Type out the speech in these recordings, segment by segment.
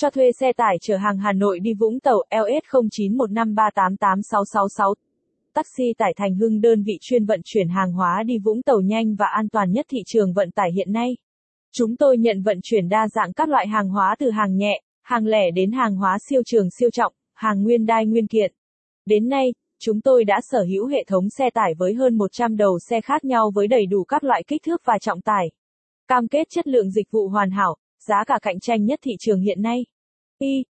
Cho thuê xe tải chở hàng Hà Nội đi Vũng Tàu LS 0915388666. Taxi tải Thành Hưng đơn vị chuyên vận chuyển hàng hóa đi Vũng Tàu nhanh và an toàn nhất thị trường vận tải hiện nay. Chúng tôi nhận vận chuyển đa dạng các loại hàng hóa từ hàng nhẹ, hàng lẻ đến hàng hóa siêu trường siêu trọng, hàng nguyên đai nguyên kiện. Đến nay, chúng tôi đã sở hữu hệ thống xe tải với hơn 100 đầu xe khác nhau với đầy đủ các loại kích thước và trọng tải. Cam kết chất lượng dịch vụ hoàn hảo, giá cả cạnh tranh nhất thị trường hiện nay. Y.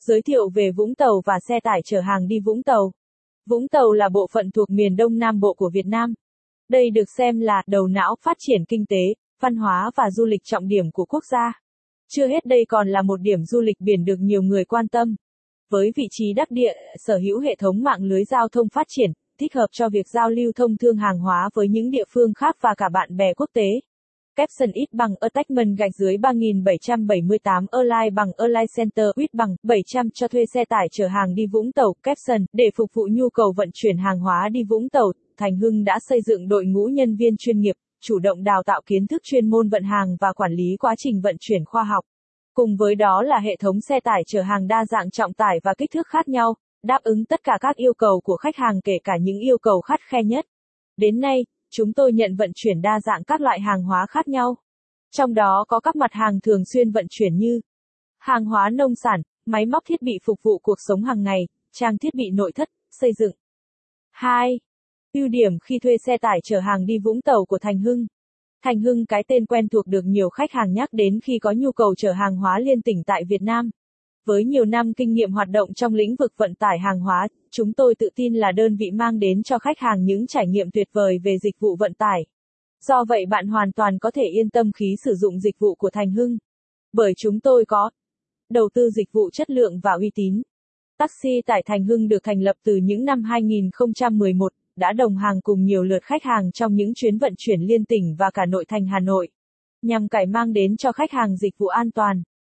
Giới thiệu về Vũng Tàu và xe tải chở hàng đi Vũng Tàu. Vũng Tàu là bộ phận thuộc miền Đông Nam Bộ của Việt Nam. Đây được xem là đầu não phát triển kinh tế, văn hóa và du lịch trọng điểm của quốc gia. Chưa hết đây còn là một điểm du lịch biển được nhiều người quan tâm. Với vị trí đắc địa, sở hữu hệ thống mạng lưới giao thông phát triển, thích hợp cho việc giao lưu thông thương hàng hóa với những địa phương khác và cả bạn bè quốc tế. Capson ít bằng attachment gạch dưới 3778 Align bằng Align Center ít bằng 700 cho thuê xe tải chở hàng đi Vũng Tàu. Capson để phục vụ nhu cầu vận chuyển hàng hóa đi Vũng Tàu, Thành Hưng đã xây dựng đội ngũ nhân viên chuyên nghiệp, chủ động đào tạo kiến thức chuyên môn vận hàng và quản lý quá trình vận chuyển khoa học. Cùng với đó là hệ thống xe tải chở hàng đa dạng trọng tải và kích thước khác nhau, đáp ứng tất cả các yêu cầu của khách hàng kể cả những yêu cầu khắt khe nhất. Đến nay, chúng tôi nhận vận chuyển đa dạng các loại hàng hóa khác nhau. Trong đó có các mặt hàng thường xuyên vận chuyển như hàng hóa nông sản, máy móc thiết bị phục vụ cuộc sống hàng ngày, trang thiết bị nội thất, xây dựng. 2. Ưu điểm khi thuê xe tải chở hàng đi Vũng Tàu của Thành Hưng. Thành Hưng cái tên quen thuộc được nhiều khách hàng nhắc đến khi có nhu cầu chở hàng hóa liên tỉnh tại Việt Nam. Với nhiều năm kinh nghiệm hoạt động trong lĩnh vực vận tải hàng hóa, chúng tôi tự tin là đơn vị mang đến cho khách hàng những trải nghiệm tuyệt vời về dịch vụ vận tải. Do vậy bạn hoàn toàn có thể yên tâm khí sử dụng dịch vụ của Thành Hưng. Bởi chúng tôi có đầu tư dịch vụ chất lượng và uy tín. Taxi tại Thành Hưng được thành lập từ những năm 2011, đã đồng hàng cùng nhiều lượt khách hàng trong những chuyến vận chuyển liên tỉnh và cả nội thành Hà Nội. Nhằm cải mang đến cho khách hàng dịch vụ an toàn,